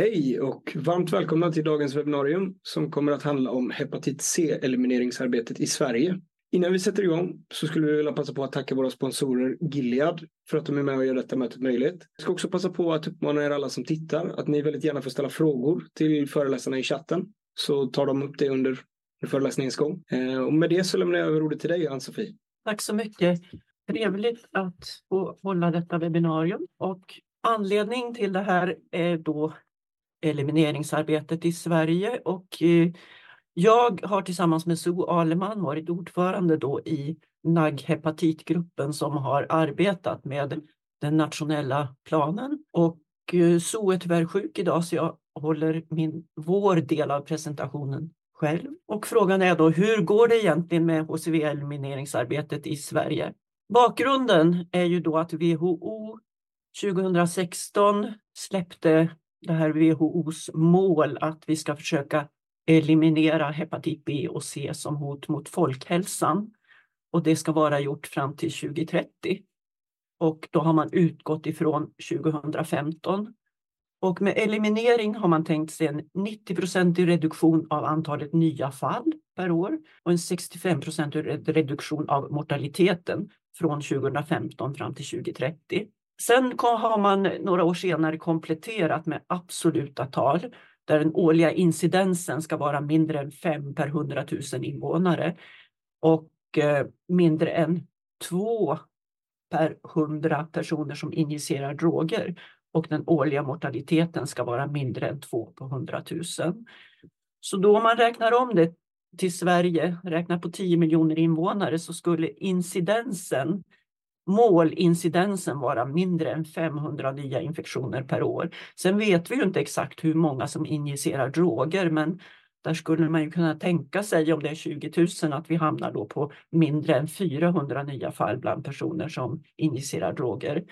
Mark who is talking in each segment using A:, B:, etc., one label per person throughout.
A: Hej och varmt välkomna till dagens webbinarium som kommer att handla om hepatit C-elimineringsarbetet i Sverige. Innan vi sätter igång så skulle vi vilja passa på att tacka våra sponsorer Gilead för att de är med och gör detta mötet möjligt. Jag ska också passa på att uppmana er alla som tittar att ni väldigt gärna får ställa frågor till föreläsarna i chatten så tar de upp det under föreläsningens gång. Eh, och med det så lämnar jag över ordet till dig Ann-Sofie.
B: Tack så mycket. Trevligt att få hålla detta webbinarium och anledning till det här är då elimineringsarbetet i Sverige och eh, jag har tillsammans med Sue Aleman varit ordförande då i NAG-hepatitgruppen som har arbetat med den nationella planen. Och eh, Sue är tyvärr sjuk idag så jag håller min, vår del av presentationen själv. Och frågan är då hur går det egentligen med HCV-elimineringsarbetet i Sverige? Bakgrunden är ju då att WHO 2016 släppte det här WHOs mål att vi ska försöka eliminera hepatit B och C som hot mot folkhälsan. Och det ska vara gjort fram till 2030. Och då har man utgått ifrån 2015. Och med eliminering har man tänkt sig en 90% reduktion av antalet nya fall per år och en 65% reduktion av mortaliteten från 2015 fram till 2030. Sen har man några år senare kompletterat med absoluta tal där den årliga incidensen ska vara mindre än 5 per 100 000 invånare och eh, mindre än 2 per 100 personer som injicerar droger och den årliga mortaliteten ska vara mindre än 2 på 100 000. Så då om man räknar om det till Sverige, räknar på 10 miljoner invånare, så skulle incidensen målincidensen vara mindre än 500 nya infektioner per år. Sen vet vi ju inte exakt hur många som injicerar droger, men där skulle man ju kunna tänka sig om det är 20 000 att vi hamnar då på mindre än 400 nya fall bland personer som injicerar droger.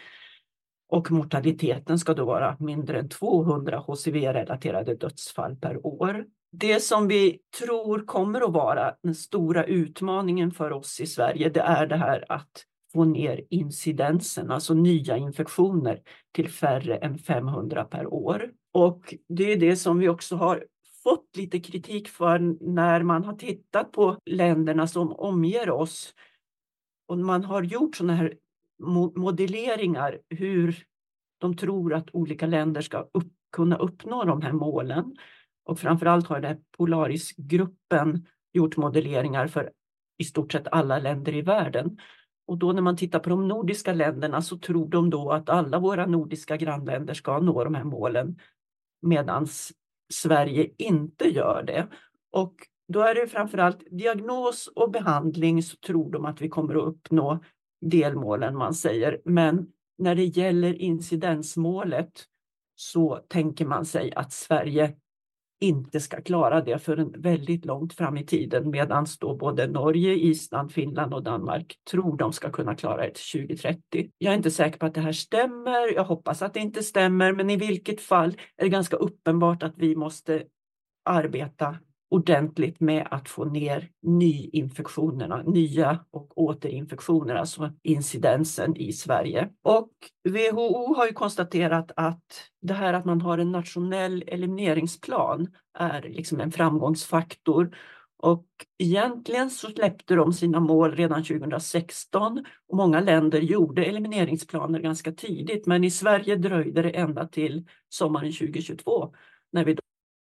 B: Och mortaliteten ska då vara mindre än 200 HCV-relaterade dödsfall per år. Det som vi tror kommer att vara den stora utmaningen för oss i Sverige, det är det här att få ner incidensen, alltså nya infektioner, till färre än 500 per år. Och det är det som vi också har fått lite kritik för när man har tittat på länderna som omger oss. Och man har gjort sådana här modelleringar hur de tror att olika länder ska upp, kunna uppnå de här målen. Och framförallt har den Polarisgruppen gjort modelleringar för i stort sett alla länder i världen. Och då när man tittar på de nordiska länderna så tror de då att alla våra nordiska grannländer ska nå de här målen medan Sverige inte gör det. Och då är det framförallt diagnos och behandling så tror de att vi kommer att uppnå delmålen man säger. Men när det gäller incidensmålet så tänker man sig att Sverige inte ska klara det förrän väldigt långt fram i tiden medan då både Norge, Island, Finland och Danmark tror de ska kunna klara det till 2030. Jag är inte säker på att det här stämmer. Jag hoppas att det inte stämmer, men i vilket fall är det ganska uppenbart att vi måste arbeta ordentligt med att få ner nyinfektionerna, nya och återinfektioner, alltså incidensen i Sverige. Och WHO har ju konstaterat att det här att man har en nationell elimineringsplan är liksom en framgångsfaktor. Och egentligen så släppte de sina mål redan 2016 och många länder gjorde elimineringsplaner ganska tidigt, men i Sverige dröjde det ända till sommaren 2022 när vi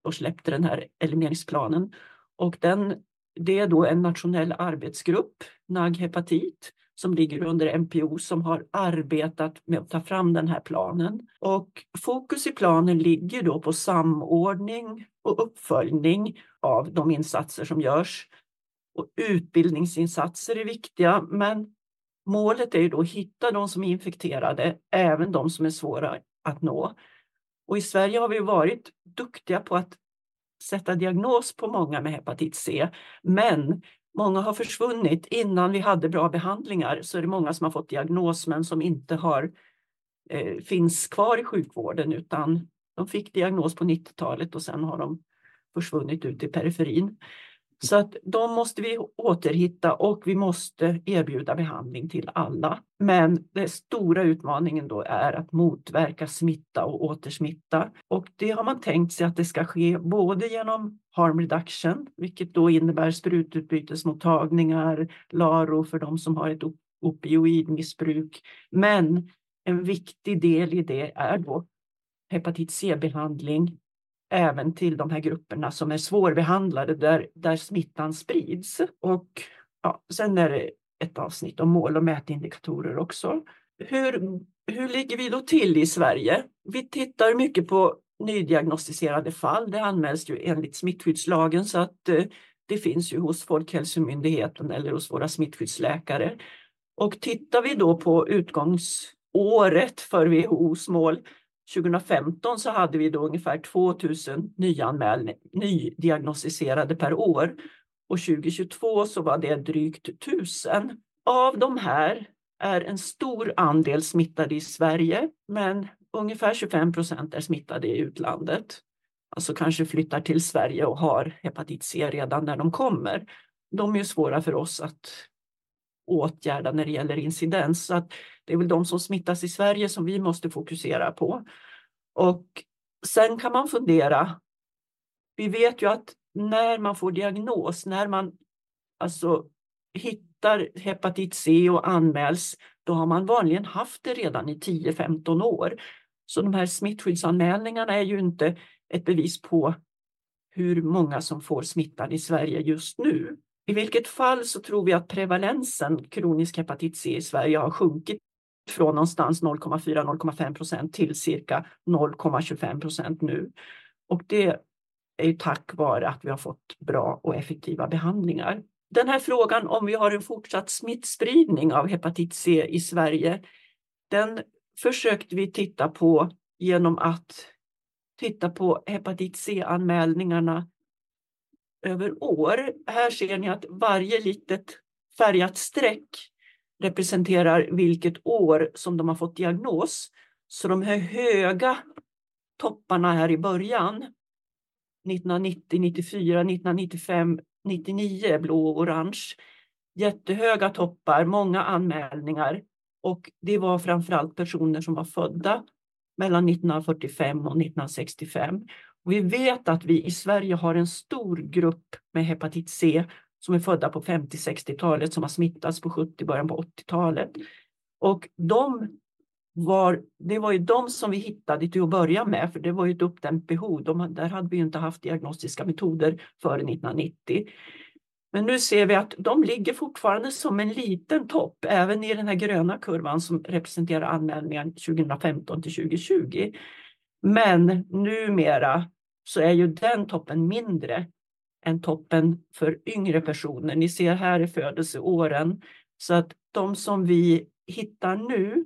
B: och släppte den här elimineringsplanen. Och den, det är då en nationell arbetsgrupp, NAG hepatit, som ligger under NPO som har arbetat med att ta fram den här planen. Och fokus i planen ligger då på samordning och uppföljning av de insatser som görs. Och utbildningsinsatser är viktiga, men målet är ju då att hitta de som är infekterade, även de som är svåra att nå. Och i Sverige har vi varit duktiga på att sätta diagnos på många med hepatit C, men många har försvunnit. Innan vi hade bra behandlingar så är det många som har fått diagnos men som inte har, eh, finns kvar i sjukvården utan de fick diagnos på 90-talet och sen har de försvunnit ut i periferin. Så att de måste vi återhitta och vi måste erbjuda behandling till alla. Men den stora utmaningen då är att motverka smitta och återsmitta. Och det har man tänkt sig att det ska ske både genom harm reduction, vilket då innebär sprututbytesmottagningar, LARO för de som har ett opioidmissbruk. Men en viktig del i det är då hepatit C-behandling även till de här grupperna som är svårbehandlade där, där smittan sprids. Och ja, sen är det ett avsnitt om mål och mätindikatorer också. Hur, hur ligger vi då till i Sverige? Vi tittar mycket på nydiagnostiserade fall. Det anmäls ju enligt smittskyddslagen så att eh, det finns ju hos Folkhälsomyndigheten eller hos våra smittskyddsläkare. Och tittar vi då på utgångsåret för WHOs mål 2015 så hade vi då ungefär 2000 nydiagnostiserade per år och 2022 så var det drygt 1000. Av de här är en stor andel smittade i Sverige, men ungefär 25 procent är smittade i utlandet. Alltså kanske flyttar till Sverige och har hepatit C redan när de kommer. De är ju svåra för oss att åtgärda när det gäller incidens. Så att det är väl de som smittas i Sverige som vi måste fokusera på. Och sen kan man fundera. Vi vet ju att när man får diagnos, när man alltså hittar hepatit C och anmäls, då har man vanligen haft det redan i 10-15 år. Så de här smittskyddsanmälningarna är ju inte ett bevis på hur många som får smittan i Sverige just nu. I vilket fall så tror vi att prevalensen kronisk hepatit C i Sverige har sjunkit från någonstans 0,4-0,5 procent till cirka 0,25 procent nu. Och det är ju tack vare att vi har fått bra och effektiva behandlingar. Den här frågan om vi har en fortsatt smittspridning av hepatit C i Sverige, den försökte vi titta på genom att titta på hepatit C-anmälningarna över år. Här ser ni att varje litet färgat streck representerar vilket år som de har fått diagnos. Så de här höga topparna här i början, 1990, 94, 1995, 99, blå och orange. Jättehöga toppar, många anmälningar och det var framförallt personer som var födda mellan 1945 och 1965. Och vi vet att vi i Sverige har en stor grupp med hepatit C som är födda på 50-60-talet som har smittats på 70 början på 80-talet. Och de var, det var ju de som vi hittade till att börja med, för det var ju ett uppdämt behov. De, där hade vi inte haft diagnostiska metoder före 1990. Men nu ser vi att de ligger fortfarande som en liten topp, även i den här gröna kurvan som representerar anmälningar 2015 till 2020. Men numera så är ju den toppen mindre än toppen för yngre personer. Ni ser här i födelseåren. Så att de som vi hittar nu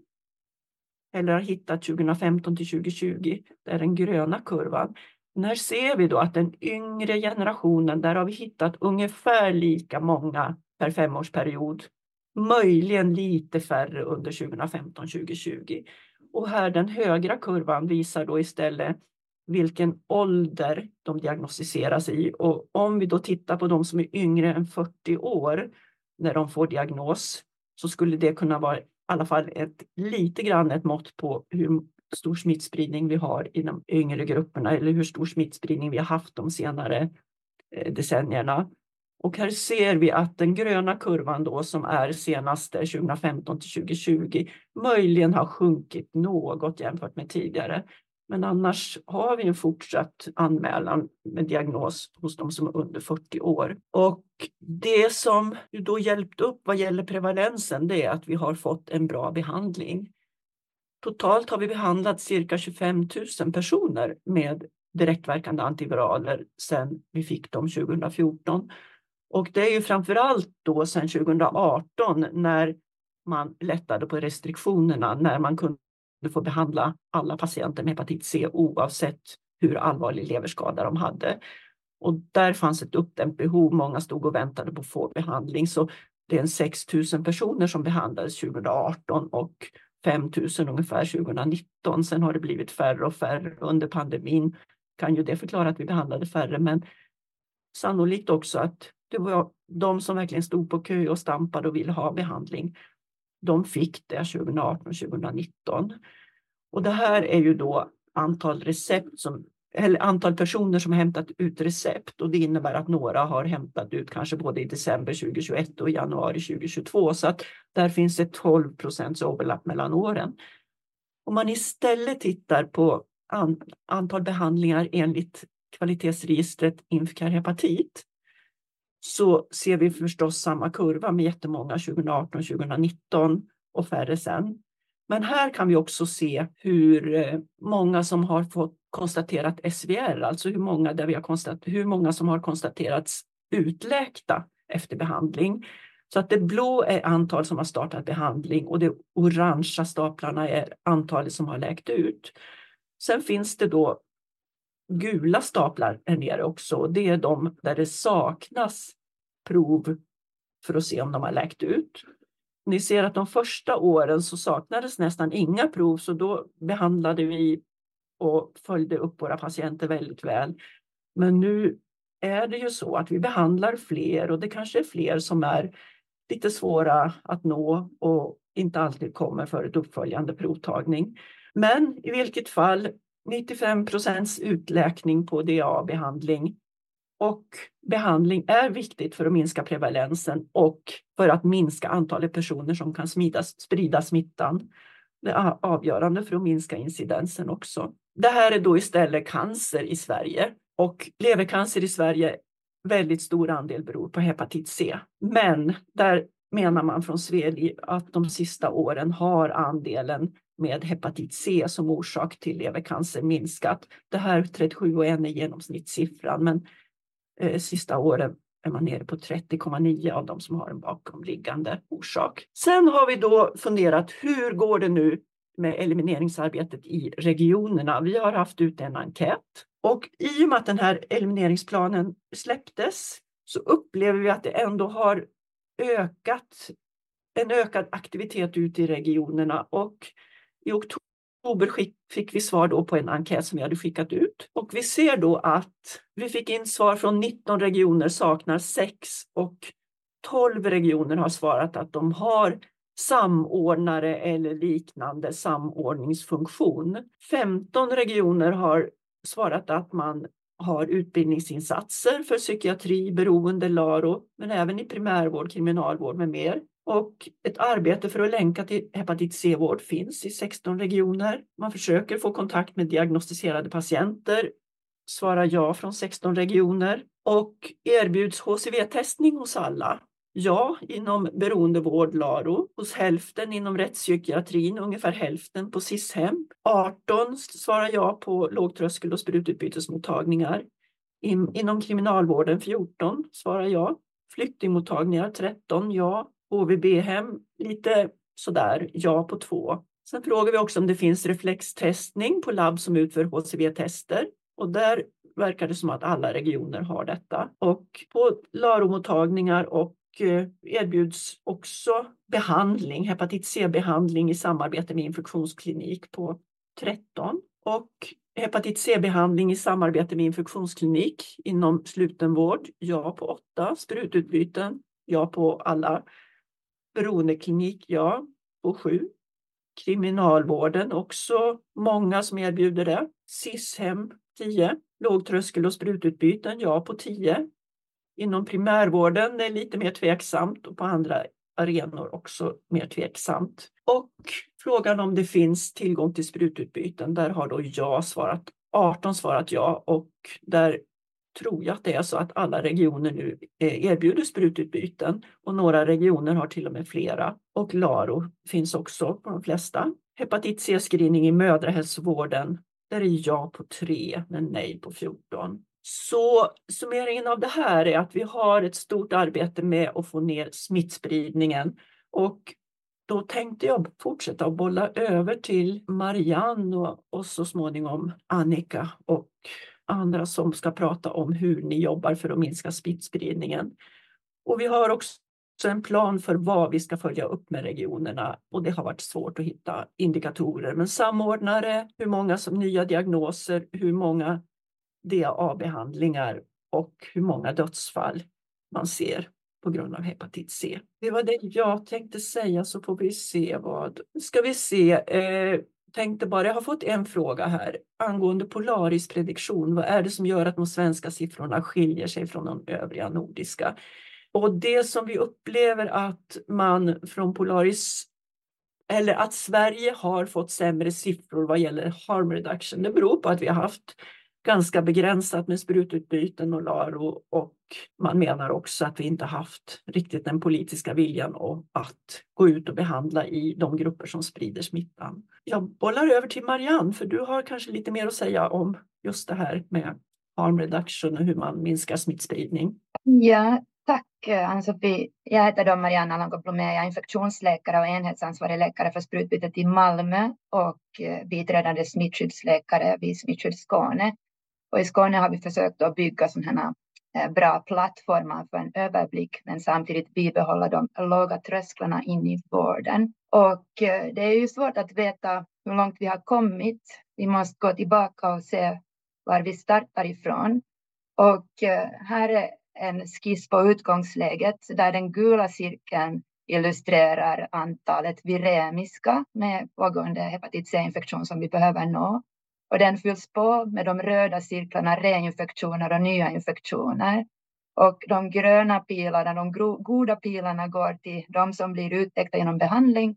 B: eller har hittat 2015 till 2020, det är den gröna kurvan. När här ser vi då att den yngre generationen, där har vi hittat ungefär lika många per femårsperiod. Möjligen lite färre under 2015-2020. Och här den högra kurvan visar då istället vilken ålder de diagnostiseras i. Och om vi då tittar på de som är yngre än 40 år när de får diagnos så skulle det kunna vara i alla fall ett lite grann ett mått på hur stor smittspridning vi har i de yngre grupperna eller hur stor smittspridning vi har haft de senare eh, decennierna. Och här ser vi att den gröna kurvan då som är senaste 2015 till 2020 möjligen har sjunkit något jämfört med tidigare. Men annars har vi en fortsatt anmälan med diagnos hos de som är under 40 år. Och det som då hjälpt upp vad gäller prevalensen det är att vi har fått en bra behandling. Totalt har vi behandlat cirka 25 000 personer med direktverkande antiviraler sedan vi fick dem 2014. Och det är ju framför allt då sedan 2018 när man lättade på restriktionerna, när man kunde du får behandla alla patienter med hepatit C oavsett hur allvarlig leverskada de hade. Och där fanns ett uppdämt behov. Många stod och väntade på att få behandling. Så det är en 6 000 personer som behandlades 2018 och 5 000 ungefär 2019. Sen har det blivit färre och färre under pandemin. Kan ju det förklara att vi behandlade färre, men sannolikt också att Det var de som verkligen stod på kö och stampade och ville ha behandling. De fick det 2018 och 2019 Och det här är ju då antal recept som eller antal personer som hämtat ut recept. Och det innebär att några har hämtat ut kanske både i december 2021 och i januari 2022 så att där finns det 12 procents överlapp mellan åren. Om man istället tittar på an, antal behandlingar enligt kvalitetsregistret Infcar hepatit så ser vi förstås samma kurva med jättemånga 2018, 2019 och färre sen. Men här kan vi också se hur eh, många som har fått konstaterat SVR, alltså hur många, där vi har konstaterat, hur många som har konstaterats utläkta efter behandling. Så att det blå är antal som har startat behandling och de orangea staplarna är antalet som har läkt ut. Sen finns det då gula staplar här nere också. Det är de där det saknas prov för att se om de har läkt ut. Ni ser att de första åren så saknades nästan inga prov så då behandlade vi och följde upp våra patienter väldigt väl. Men nu är det ju så att vi behandlar fler och det kanske är fler som är lite svåra att nå och inte alltid kommer för ett uppföljande provtagning. Men i vilket fall 95 procents utläkning på DA-behandling och behandling är viktigt för att minska prevalensen och för att minska antalet personer som kan smidas, sprida smittan. Det är avgörande för att minska incidensen också. Det här är då istället cancer i Sverige och levercancer i Sverige väldigt stor andel beror på hepatit C. Men där menar man från Sveli att de sista åren har andelen med hepatit C som orsak till levercancer minskat. Det här 37 och 1 är genomsnittssiffran, men eh, sista åren är man nere på 30,9 av de som har en bakomliggande orsak. Sen har vi då funderat, hur går det nu med elimineringsarbetet i regionerna? Vi har haft ut en enkät och i och med att den här elimineringsplanen släpptes så upplever vi att det ändå har ökat en ökad aktivitet ute i regionerna och i oktober oktober fick vi svar då på en enkät som vi hade skickat ut och vi ser då att vi fick in svar från 19 regioner saknar 6 och 12 regioner har svarat att de har samordnare eller liknande samordningsfunktion. 15 regioner har svarat att man har utbildningsinsatser för psykiatri, beroende, LARO, men även i primärvård, kriminalvård med mer. Och ett arbete för att länka till hepatit C-vård finns i 16 regioner. Man försöker få kontakt med diagnostiserade patienter, svarar ja från 16 regioner och erbjuds HCV-testning hos alla. Ja, inom beroendevård, LARO, hos hälften inom rättspsykiatrin, ungefär hälften på SIS-hem. 18 svarar ja på lågtröskel och sprututbytesmottagningar. In, inom kriminalvården 14 svarar ja. Flyktingmottagningar 13 ja. HVB-hem lite sådär ja på två. Sen frågar vi också om det finns reflextestning på labb som utför HCV-tester och där verkar det som att alla regioner har detta. Och på LARO-mottagningar och eh, erbjuds också behandling, hepatit C-behandling i samarbete med infektionsklinik på 13 och hepatit C-behandling i samarbete med infektionsklinik inom slutenvård, ja på 8, sprututbyten, ja på alla, beroendeklinik, ja på sju. kriminalvården också många som erbjuder det, SIS-hem 10, lågtröskel och sprututbyten, ja på 10, Inom primärvården är det lite mer tveksamt och på andra arenor också mer tveksamt. Och frågan om det finns tillgång till sprututbyten, där har då jag svarat, 18 svarat ja och där tror jag att det är så att alla regioner nu eh, erbjuder sprututbyten och några regioner har till och med flera. Och LARO finns också på de flesta. Hepatit C-screening i mödrahälsovården, där är ja på 3 men nej på 14. Så summeringen av det här är att vi har ett stort arbete med att få ner smittspridningen och då tänkte jag fortsätta att bolla över till Marianne och, och så småningom Annika och andra som ska prata om hur ni jobbar för att minska smittspridningen. Och vi har också en plan för vad vi ska följa upp med regionerna och det har varit svårt att hitta indikatorer. Men samordnare, hur många som nya diagnoser, hur många DA-behandlingar och hur många dödsfall man ser på grund av hepatit C. Det var det jag tänkte säga så får vi se vad... Ska vi se. Eh, tänkte bara, jag har fått en fråga här angående Polaris prediktion. Vad är det som gör att de svenska siffrorna skiljer sig från de övriga nordiska? Och det som vi upplever att man från Polaris eller att Sverige har fått sämre siffror vad gäller harm reduction. Det beror på att vi har haft ganska begränsat med sprututbyten och LARO och man menar också att vi inte haft riktigt den politiska viljan att gå ut och behandla i de grupper som sprider smittan. Jag bollar över till Marianne för du har kanske lite mer att säga om just det här med harm reduction och hur man minskar smittspridning.
C: Ja, tack Ann-Sofie. Jag heter då Marianne Alango-Blomé. Jag är infektionsläkare och enhetsansvarig läkare för sprutbytet i Malmö och biträdande smittskyddsläkare vid Smittskydd Skåne. Och i Skåne har vi försökt att bygga sådana eh, bra plattformar för en överblick men samtidigt bibehålla de låga trösklarna in i vården. Och eh, det är ju svårt att veta hur långt vi har kommit. Vi måste gå tillbaka och se var vi startar ifrån. Och eh, här är en skiss på utgångsläget där den gula cirkeln illustrerar antalet viremiska med pågående hepatit C-infektion som vi behöver nå och den fylls på med de röda cirklarna reinfektioner och nya infektioner. Och de gröna pilarna, de goda pilarna går till de som blir uttäckta genom behandling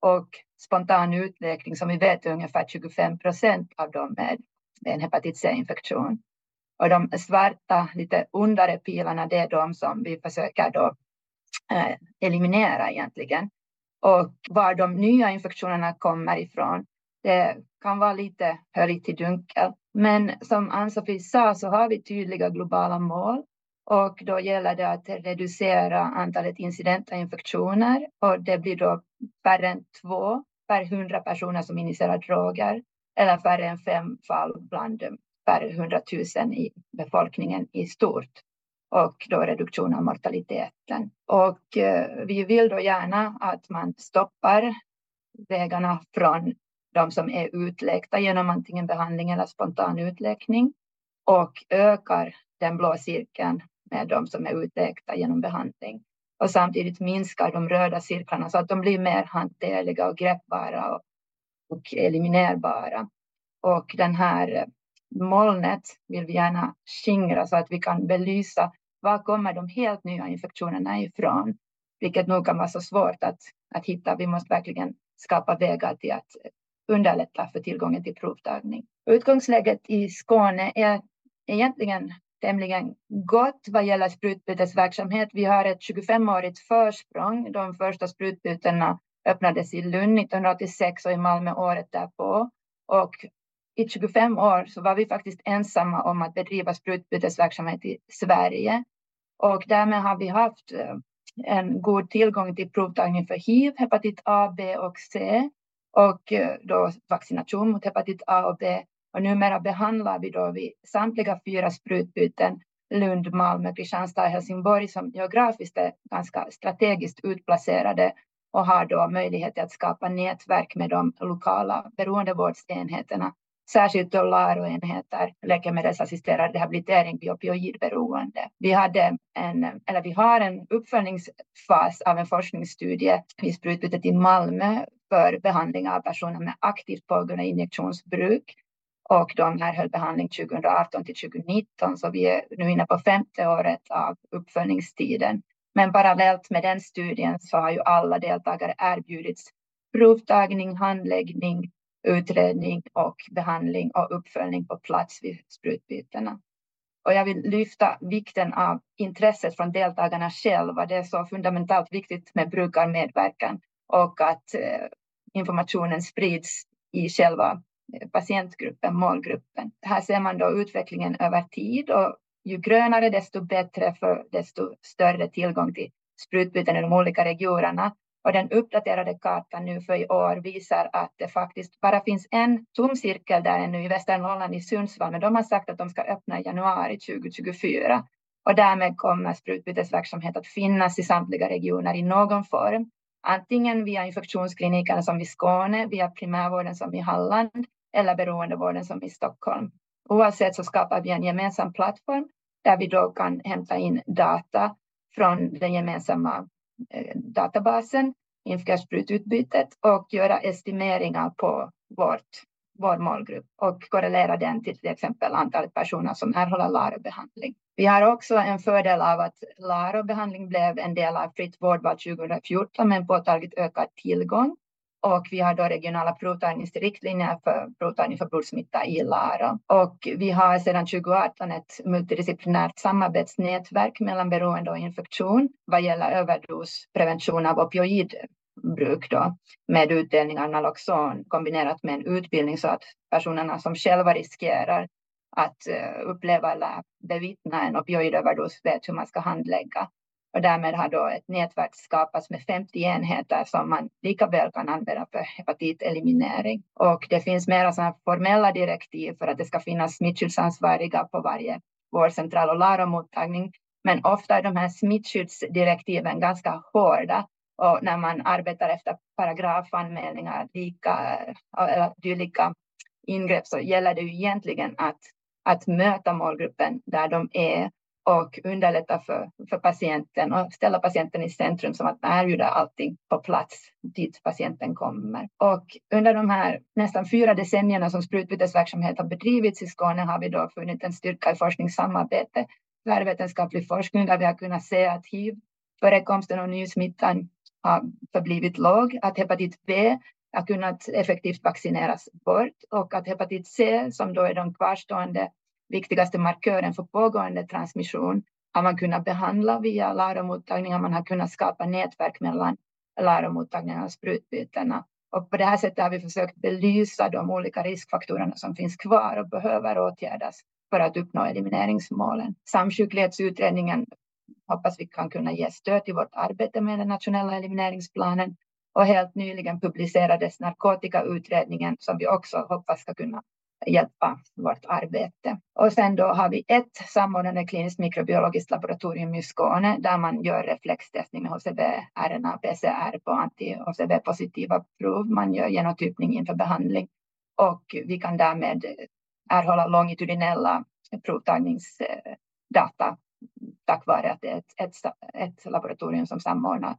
C: och spontan utläkning som vi vet är ungefär 25 procent av dem med en hepatit C-infektion. Och de svarta, lite ondare pilarna, det är de som vi försöker då, eh, eliminera egentligen. Och var de nya infektionerna kommer ifrån, det kan vara lite höljt i dunkel. Men som Ann-Sofie sa så har vi tydliga globala mål och då gäller det att reducera antalet incidenta infektioner och det blir då färre än två per hundra personer som injicerar droger eller färre än fem fall bland per hundratusen i befolkningen i stort och då reduktion av mortaliteten. Och eh, vi vill då gärna att man stoppar vägarna från de som är utläkta genom antingen behandling eller spontan utläkning och ökar den blå cirkeln med de som är utläkta genom behandling och samtidigt minskar de röda cirklarna så att de blir mer hanterliga och greppbara och, och eliminerbara. Och den här eh, molnet vill vi gärna skingra så att vi kan belysa var kommer de helt nya infektionerna ifrån, vilket nog kan vara så svårt att, att hitta. Vi måste verkligen skapa vägar till att underlätta för tillgången till provtagning. Utgångsläget i Skåne är egentligen tämligen gott vad gäller sprutbytesverksamhet. Vi har ett 25-årigt försprång. De första sprutbytena öppnades i Lund 1986 och i Malmö året därpå. Och i 25 år så var vi faktiskt ensamma om att bedriva sprutbytesverksamhet i Sverige. Och därmed har vi haft eh, en god tillgång till provtagning för hiv, hepatit A, B och C och eh, då vaccination mot hepatit A och B. Och numera behandlar vi då vid samtliga fyra sprutbyten Lund, Malmö, Kristianstad och Helsingborg som geografiskt är ganska strategiskt utplacerade och har då möjlighet att skapa nätverk med de lokala beroendevårdsenheterna särskilt då LARO-enheter, läkemedelsassisterad rehabilitering vid opioidberoende. Vi, hade en, eller vi har en uppföljningsfas av en forskningsstudie vid sprutbytet i Malmö för behandling av personer med aktivt pågående injektionsbruk. Och de här höll behandling 2018 till 2019, så vi är nu inne på femte året av uppföljningstiden. Men parallellt med den studien så har ju alla deltagare erbjudits provtagning, handläggning, utredning och behandling och uppföljning på plats vid sprutbytena. Och jag vill lyfta vikten av intresset från deltagarna själva. Det är så fundamentalt viktigt med brukarmedverkan och att eh, informationen sprids i själva eh, patientgruppen, målgruppen. Här ser man då utvecklingen över tid och ju grönare desto bättre för desto större tillgång till sprutbyten i de olika regionerna. Och den uppdaterade kartan nu för i år visar att det faktiskt bara finns en tom cirkel där ännu i Västernorrland i Sundsvall, men de har sagt att de ska öppna i januari 2024. Och därmed kommer sprutbytesverksamhet att finnas i samtliga regioner i någon form. Antingen via infektionsklinikerna som i Skåne, via primärvården som i Halland eller beroendevården som i Stockholm. Oavsett så skapar vi en gemensam plattform där vi då kan hämta in data från den gemensamma Eh, databasen inför sprututbytet och göra estimeringar på vårt, vår målgrupp och korrelera den till till exempel antalet personer som erhåller LARO-behandling. Vi har också en fördel av att LARO-behandling blev en del av Fritt vårdval 2014 med en påtagligt ökad tillgång och vi har då regionala provtagningsriktlinjer för provtagning för blodsmitta i LARO. Och vi har sedan 2018 ett multidisciplinärt samarbetsnätverk mellan beroende och infektion vad gäller överdosprevention av opioidbruk då, med utdelning av Naloxon kombinerat med en utbildning så att personerna som själva riskerar att eh, uppleva eller bevittna en opioidöverdos vet hur man ska handlägga och därmed har då ett nätverk skapats med 50 enheter som man lika väl kan använda för hepatiteliminering. Och det finns mera sådana formella direktiv för att det ska finnas smittskyddsansvariga på varje vårdcentral och läromottagning. Men ofta är de här smittskyddsdirektiven ganska hårda och när man arbetar efter paragrafanmälningar, lika, eller dylika ingrepp så gäller det ju egentligen att, att möta målgruppen där de är och underlätta för, för patienten och ställa patienten i centrum som att erbjuda allting på plats dit patienten kommer. Och under de här nästan fyra decennierna som sprutbytesverksamhet har bedrivits i Skåne har vi då funnit en styrka i forskningssamarbete, tvärvetenskaplig forskning där vi har kunnat se att hiv, förekomsten av nysmittan har förblivit låg, att hepatit B har kunnat effektivt vaccineras bort och att hepatit C, som då är de kvarstående viktigaste markören för pågående transmission har man kunnat behandla via läromottagningar. Man har kunnat skapa nätverk mellan läromottagningarna och sprutbytena. Och på det här sättet har vi försökt belysa de olika riskfaktorerna som finns kvar och behöver åtgärdas för att uppnå elimineringsmålen. Samsjuklighetsutredningen hoppas vi kan kunna ge stöd till vårt arbete med den nationella elimineringsplanen och helt nyligen publicerades narkotikautredningen som vi också hoppas ska kunna hjälpa vårt arbete. Och sen då har vi ett samordnande kliniskt mikrobiologiskt laboratorium i Skåne där man gör reflextestning med HCB, RNA, PCR på anti-HCB positiva prov. Man gör genotypning inför behandling och vi kan därmed erhålla longitudinella provtagningsdata tack vare att det är ett, ett, ett laboratorium som samordnar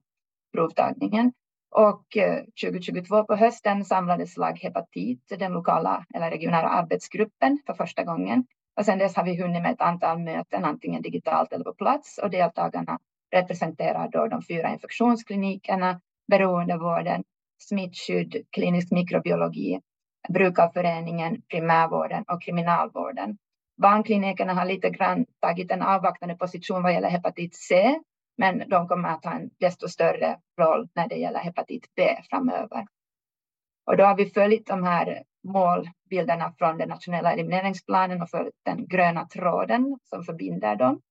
C: provtagningen. Och eh, 2022 på hösten samlades lag hepatit, den lokala eller regionala arbetsgruppen för första gången. Och sedan dess har vi hunnit med ett antal möten, antingen digitalt eller på plats. Och deltagarna representerar då de fyra infektionsklinikerna, beroendevården, smittskydd, klinisk mikrobiologi, brukarföreningen, primärvården och kriminalvården. Barnklinikerna har lite grann tagit en avvaktande position vad gäller hepatit C men de kommer att ha en desto större roll när det gäller hepatit B framöver. Och då har vi följt de här målbilderna från den nationella elimineringsplanen och följt den gröna tråden som förbinder dem.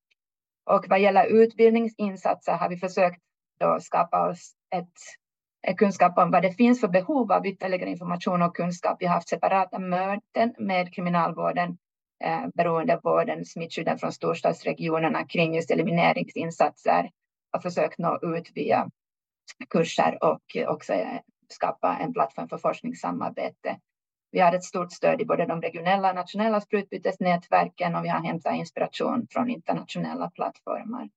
C: Och vad gäller utbildningsinsatser har vi försökt då skapa oss ett, kunskap om vad det finns för behov av ytterligare information och kunskap. Vi har haft separata möten med kriminalvården eh, den smittskydden från storstadsregionerna kring just elimineringsinsatser och försökt nå ut via kurser och också eh, skapa en plattform för forskningssamarbete. Vi har ett stort stöd i både de regionella och nationella sprutbytesnätverken och vi har hämtat inspiration från internationella plattformar.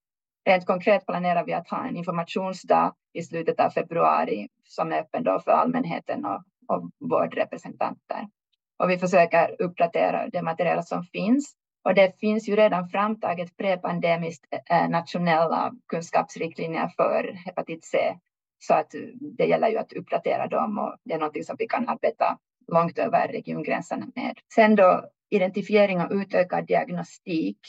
C: Rent konkret planerar vi att ha en informationsdag i slutet av februari som är öppen då för allmänheten och, och vårdrepresentanter och vi försöker uppdatera det material som finns. Och det finns ju redan framtaget prepandemiskt eh, nationella kunskapsriktlinjer för hepatit C. Så att eh, det gäller ju att uppdatera dem och det är någonting som vi kan arbeta långt över regiongränserna med. Sen då identifiering och utökad diagnostik.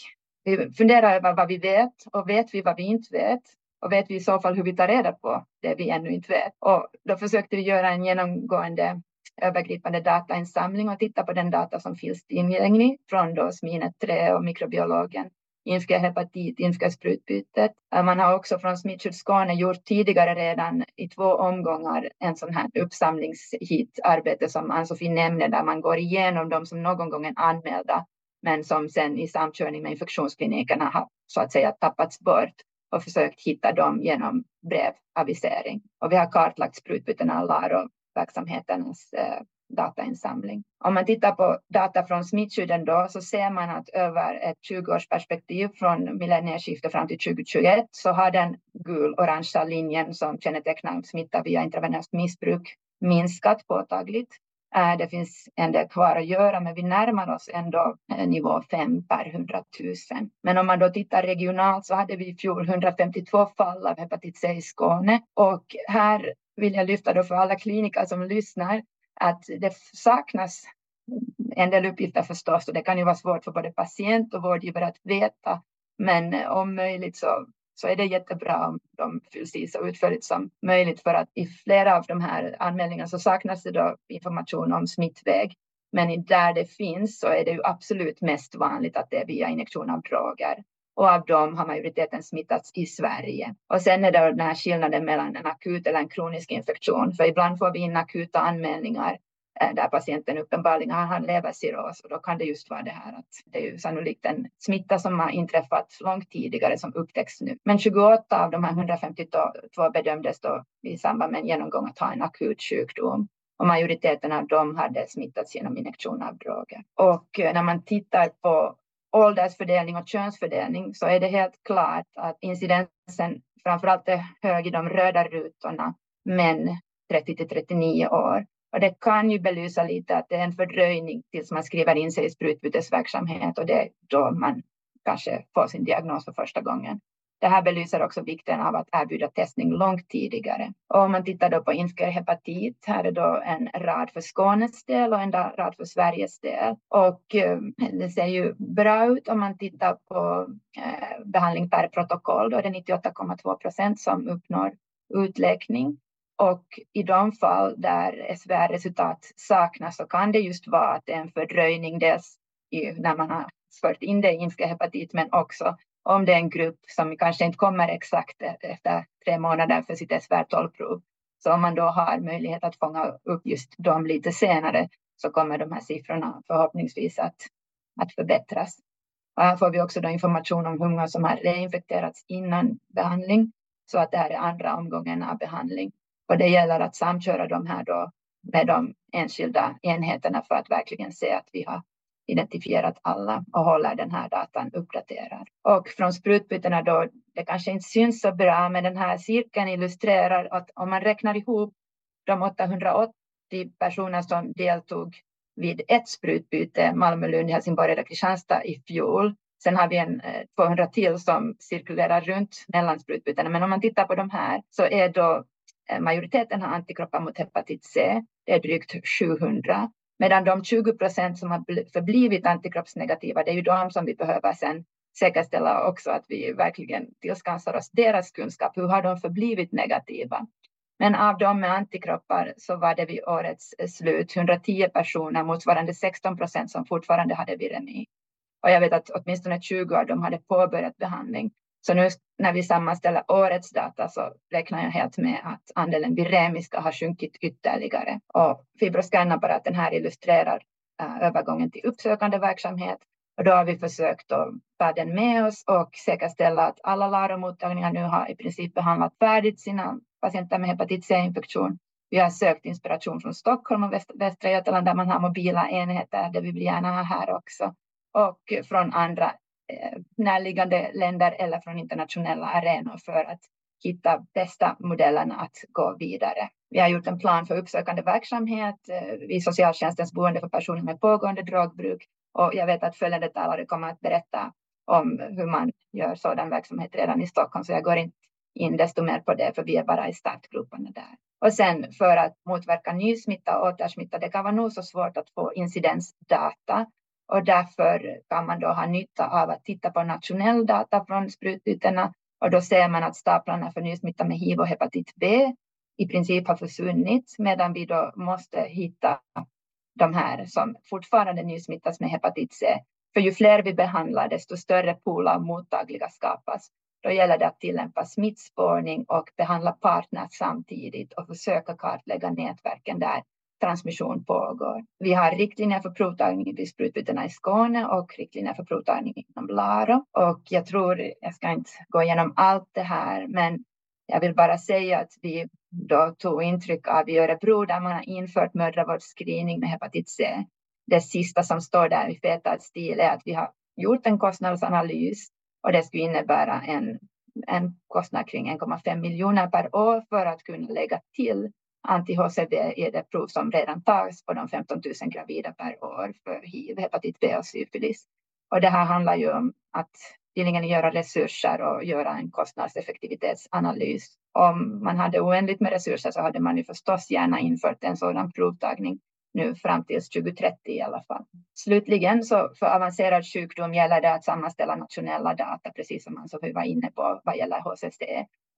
C: Vi funderar över vad vi vet och vet vi vad vi inte vet och vet vi i så fall hur vi tar reda på det vi ännu inte vet. Och då försökte vi göra en genomgående övergripande datainsamling och titta på den data som finns tillgänglig från då Sminet 3 och mikrobiologen Inska hepatit, Inska sprutbytet. Eh, man har också från Smittskydd Skåne gjort tidigare redan i två omgångar en sån här uppsamlingshitarbete som Ann-Sofie nämnde där man går igenom de som någon gång är anmälda men som sen i samkörning med infektionsklinikerna har så att säga tappats bort och försökt hitta dem genom brevavisering. Och vi har kartlagt sprutbytena och verksamhetens eh, datainsamling. Om man tittar på data från smittskydden då så ser man att över ett 20-årsperspektiv från millennieskiftet fram till 2021 så har den gul-orangea linjen som kännetecknar smitta via intravenöst missbruk minskat påtagligt. Eh, det finns en del kvar att göra, men vi närmar oss ändå eh, nivå 5 per 100 000. Men om man då tittar regionalt så hade vi i fjol 152 fall av hepatit C i Skåne och här vill jag lyfta då för alla kliniker som lyssnar att det saknas en del uppgifter förstås och det kan ju vara svårt för både patient och vårdgivare att veta. Men eh, om möjligt så, så är det jättebra om de fylls i så utförligt som möjligt för att i flera av de här anmälningarna så saknas det då information om smittväg. Men där det finns så är det ju absolut mest vanligt att det är via injektion av droger och av dem har majoriteten smittats i Sverige. Och sen är det den här skillnaden mellan en akut eller en kronisk infektion, för ibland får vi in akuta anmälningar Eh, där patienten uppenbarligen har levercirros och då kan det just vara det här att det är ju sannolikt en smitta som har inträffat långt tidigare som upptäcks nu. Men 28 av de här 152 bedömdes då i samband med en genomgång att ha en akut sjukdom och majoriteten av dem hade smittats genom injektion av droger. Och eh, när man tittar på åldersfördelning och könsfördelning så är det helt klart att incidensen framförallt är hög i de röda rutorna, män 30 till 39 år. Och det kan ju belysa lite att det är en fördröjning tills man skriver in sig i sprutbytesverksamhet och det är då man kanske får sin diagnos för första gången. Det här belyser också vikten av att erbjuda testning långt tidigare. Och om man tittar då på hepatit, här är då en rad för Skånes del och en rad för Sveriges del. Och eh, det ser ju bra ut om man tittar på eh, behandling per protokoll. Då är det 98,2 procent som uppnår utläkning. Och i de fall där SVR-resultat saknas så kan det just vara att det är en fördröjning dels när man har fört in det i hepatit men också om det är en grupp som kanske inte kommer exakt e-, efter tre månader för sitt SVR12-prov. Så om man då har möjlighet att fånga upp just dem lite senare så kommer de här siffrorna förhoppningsvis att, att förbättras. Och här får vi också då information om hur många som har reinfekterats innan behandling så att det här är andra omgången av behandling. Och det gäller att samköra de här då med de enskilda enheterna för att verkligen se att vi har identifierat alla och håller den här datan uppdaterad. Och från sprutbytena då, det kanske inte syns så bra, men den här cirkeln illustrerar att om man räknar ihop de 880 personer som deltog vid ett sprutbyte, Malmö, Lund, Helsingborg eller Kristianstad i fjol. Sen har vi en eh, 200 till som cirkulerar runt mellan sprutbytena. Men om man tittar på de här så är då Eh, majoriteten har antikroppar mot hepatit C. Det är drygt 700 Medan de 20 procent som har förblivit antikroppsnegativa, det är ju de som vi behöver sen säkerställa också att vi verkligen tillskansar oss deras kunskap. Hur har de förblivit negativa? Men av dem med antikroppar så var det vid årets eh, slut 110 personer motsvarande 16 procent som fortfarande hade viremi. Och jag vet att åtminstone 20 av dem hade påbörjat behandling. Så nu när vi sammanställer årets data så räknar jag helt med att andelen viremiska har sjunkit ytterligare. Och fibroscanapparaten här illustrerar äh, övergången till uppsökande verksamhet. Och då har vi försökt att ta den med oss och säkerställa att alla LARO-mottagningar nu har i princip behandlat färdigt sina patienter med hepatit C-infektion. Vi har sökt inspiration från Stockholm och Västra Götaland där man har mobila enheter. Det vill vi gärna ha här också. Och från andra Eh, närliggande länder eller från internationella arenor för att hitta bästa modellerna att gå vidare. Vi har gjort en plan för uppsökande verksamhet eh, vid socialtjänstens boende för personer med pågående drogbruk och jag vet att följande talare kommer att berätta om hur man gör sådan verksamhet redan i Stockholm så jag går inte in desto mer på det för vi är bara i startgroparna där. Och sen för att motverka nysmitta och återsmitta, det kan vara nog så svårt att få incidensdata och därför kan man då ha nytta av att titta på nationell data från sprututbytena. och då ser man att staplarna för nysmitta med hiv och hepatit B i princip har försvunnit medan vi då måste hitta de här som fortfarande nysmittas med hepatit C. För ju fler vi behandlar desto större pool av mottagliga skapas. Då gäller det att tillämpa smittspårning och behandla partners samtidigt och försöka kartlägga nätverken där transmission pågår. Vi har riktlinjer för provtagning vid sprutbytena i Skåne och riktlinjer för provtagning inom Laro. Och jag tror, jag ska inte gå igenom allt det här, men jag vill bara säga att vi då tog intryck av i Örebro där man har infört mödravårdsscreening med hepatit C. Det sista som står där i fetad stil är att vi har gjort en kostnadsanalys och det skulle innebära en, en kostnad kring 1,5 miljoner per år för att kunna lägga till anti-HCV är det prov som redan tas på de 15 000 gravida per år för hiv, hepatit B och syfilis. Och det här handlar ju om att tillgängliggöra resurser och göra en kostnadseffektivitetsanalys. Om man hade oändligt med resurser så hade man ju förstås gärna infört en sådan provtagning nu fram till 2030 i alla fall. Slutligen så för avancerad sjukdom gäller det att sammanställa nationella data, precis som man så var inne på vad gäller HCC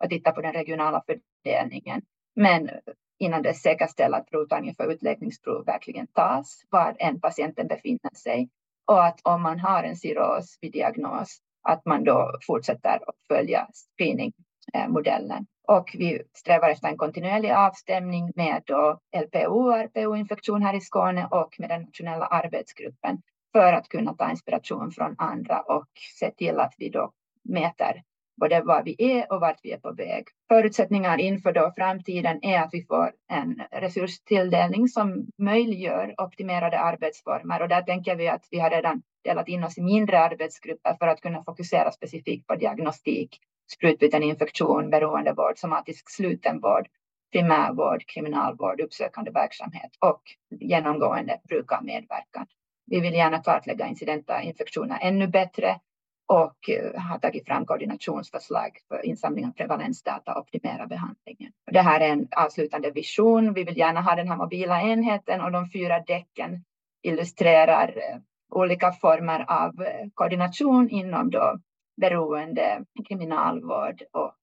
C: och titta på den regionala fördelningen. Men innan det säkerställer att provtagning för utläggningsprov verkligen tas, var en patienten befinner sig och att om man har en cirros vid diagnos att man då fortsätter att följa screeningmodellen. Och vi strävar efter en kontinuerlig avstämning med då LPO och RPO-infektion här i Skåne och med den nationella arbetsgruppen för att kunna ta inspiration från andra och se till att vi då mäter både var vi är och vart vi är på väg. Förutsättningar inför då framtiden är att vi får en resurstilldelning som möjliggör optimerade arbetsformer och där tänker vi att vi har redan delat in oss i mindre arbetsgrupper för att kunna fokusera specifikt på diagnostik, sprutbyteninfektion, beroendevård, somatisk slutenvård, primärvård, kriminalvård, uppsökande verksamhet och genomgående brukarmedverkan. Vi vill gärna kartlägga incidenta infektioner ännu bättre och eh, har tagit fram koordinationsförslag för insamling av prevalensdata och optimera behandlingen. Det här är en avslutande vision. Vi vill gärna ha den här mobila enheten och de fyra däcken illustrerar eh, olika former av eh, koordination inom då beroende, kriminalvård och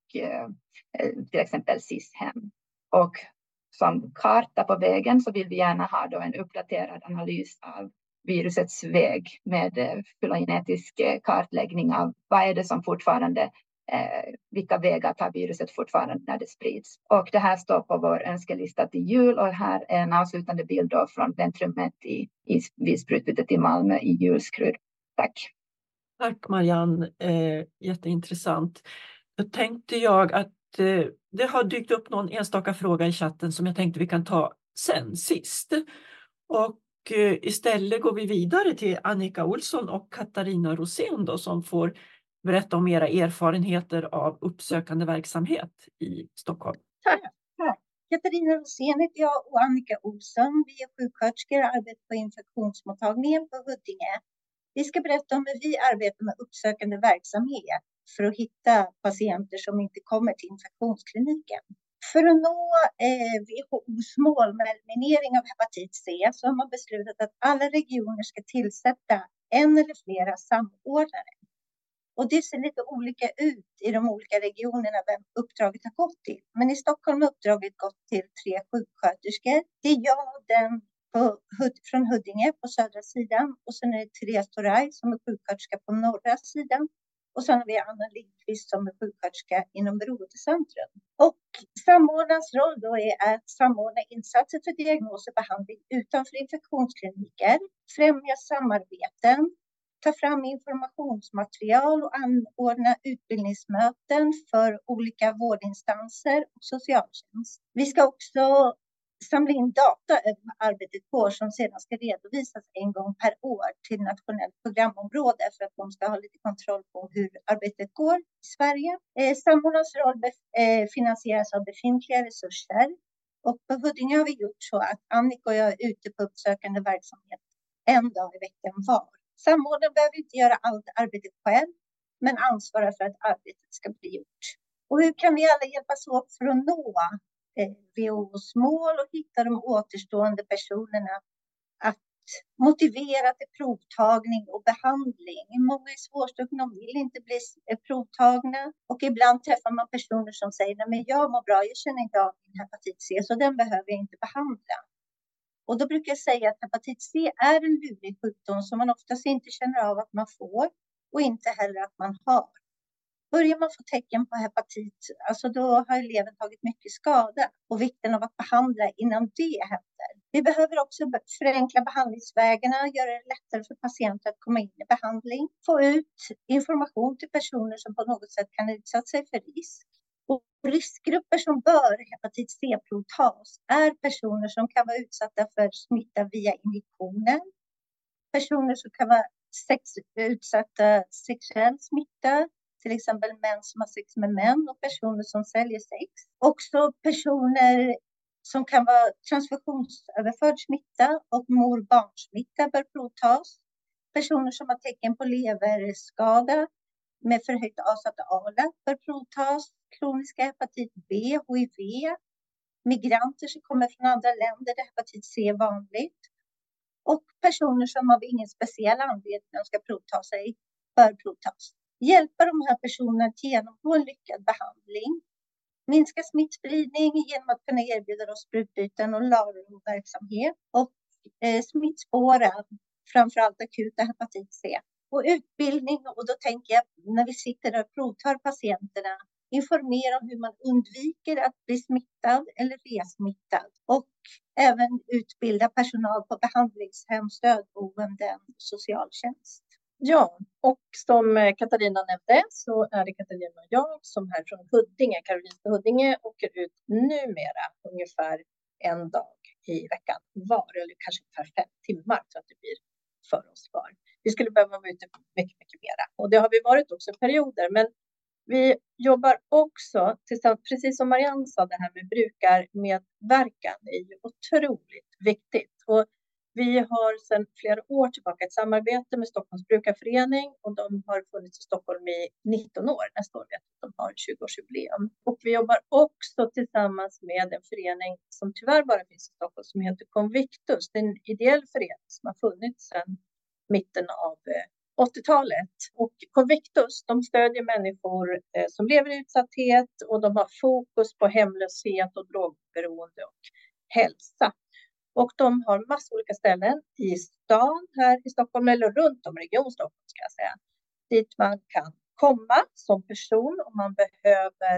C: till exempel SIS-hem. Och som karta på vägen så vill vi gärna ha då en uppdaterad analys av virusets väg med eh, filogenetisk fylogenetisk eh, kartläggning av vad är det som fortfarande, eh, vilka vägar tar viruset fortfarande när det sprids. Och det här står på vår önskelista till jul och här är en avslutande bild då från väntrummet i, i vid sprutbytet i Malmö i julskrud. Tack.
B: Tack Marianne, eh, jätteintressant. Då tänkte jag att eh, det har dykt upp någon enstaka fråga i chatten som jag tänkte vi kan ta sen sist. Och Eh, istället går vi vidare till Annika Olsson och Katarina Rosén då, som får berätta om era erfarenheter av uppsökande verksamhet i Stockholm.
D: Tack. Tack. Katarina Rosén heter jag och Annika Olsson. Vi är sjuksköterskor och arbetar på infektionsmottagningen på Huddinge. Vi ska berätta om hur vi arbetar med uppsökande verksamhet för att hitta patienter som inte kommer till infektionskliniken. För att nå eh, WHOs mål med eliminering av hepatit C så har man beslutat att alla regioner ska tillsätta en eller flera samordnare. Och det ser lite olika ut i de olika regionerna vem uppdraget har gått till. Men i Stockholm har uppdraget gått till tre sjuksköterskor. Det är jag, den på, från Huddinge på södra sidan och sen är det Therese Toray som är sjuksköterska på norra sidan och sen har vi Anna Lindqvist som är sjuksköterska inom Beroendecentrum. Och samordnarens roll då är att samordna insatser för diagnos och behandling utanför infektionskliniker, främja samarbeten, ta fram informationsmaterial och anordna utbildningsmöten för olika vårdinstanser och socialtjänst. Vi ska också samla in data över arbetet går som sedan ska redovisas en gång per år till nationellt programområde för att de ska ha lite kontroll på hur arbetet går i Sverige. Eh, samordnarens roll eh, finansieras av befintliga resurser och på Huddinge har vi gjort så att Annika och jag är ute på uppsökande verksamhet en dag i veckan var. Samordnaren behöver inte göra allt arbete själv, men ansvarar för att arbetet ska bli gjort. Och hur kan vi alla hjälpas åt för att nå Eh, WHOs mål och hitta de återstående personerna att motivera till provtagning och behandling. Många är svårstuckna och vill inte bli eh, provtagna och ibland träffar man personer som säger att men jag mår bra, jag känner inte av min hepatit C så den behöver jag inte behandla. Och då brukar jag säga att hepatit C är en lurig sjukdom som man oftast inte känner av att man får och inte heller att man har. Börjar man få tecken på hepatit, alltså då har eleven tagit mycket skada och vikten av att behandla innan det händer. Vi behöver också förenkla behandlingsvägarna, göra det lättare för patienter att komma in i behandling, få ut information till personer som på något sätt kan utsätta sig för risk. Och riskgrupper som bör hepatit C-prov tas är personer som kan vara utsatta för smitta via injektioner, personer som kan vara sex, utsatta sexuell smitta, till exempel män som har sex med män och personer som säljer sex. Också personer som kan vara transfusionsöverförd smitta och mor-barn-smitta bör provtas. Personer som har tecken på leverskada med förhöjt avsatt ALA bör provtas. Kroniska hepatit B, HIV, migranter som kommer från andra länder där hepatit C är vanligt och personer som av ingen speciell anledning ska provta sig bör provtas. Hjälpa de här personerna att genomgå en lyckad behandling. Minska smittspridning genom att kunna erbjuda dem sprutbyten och LARO-verksamhet och eh, smittspåra framförallt akuta hepatit C. Och utbildning, och då tänker jag när vi sitter där och provtar patienterna, informera om hur man undviker att bli smittad eller resmittad och även utbilda personal på behandlingshem, stödboenden, socialtjänst.
E: Ja, och som eh, Katarina nämnde så är det Katarina och jag som här från Huddinge, Karolinska Huddinge, åker ut numera ungefär en dag i veckan var, eller kanske ungefär fem timmar så att det blir för oss var. Vi skulle behöva vara ute mycket, mycket mera och det har vi varit också i perioder, men vi jobbar också, tillsammans, precis som Marianne sa, det här med brukarmedverkan är ju otroligt viktigt. Och vi har sedan flera år tillbaka ett samarbete med Stockholms brukarförening och de har funnits i Stockholm i 19 år. Nästa år vet att de har 20-årsjubileum. Och vi jobbar också tillsammans med en förening som tyvärr bara finns i Stockholm som heter Convictus. Det är en ideell förening som har funnits sedan mitten av eh, 80-talet. Och Convictus de stödjer människor eh, som lever i utsatthet och de har fokus på hemlöshet och drogberoende och hälsa. Och de har massor olika ställen i stan här i Stockholm eller runt om Region Stockholm ska jag säga. Dit man kan komma som person om man behöver,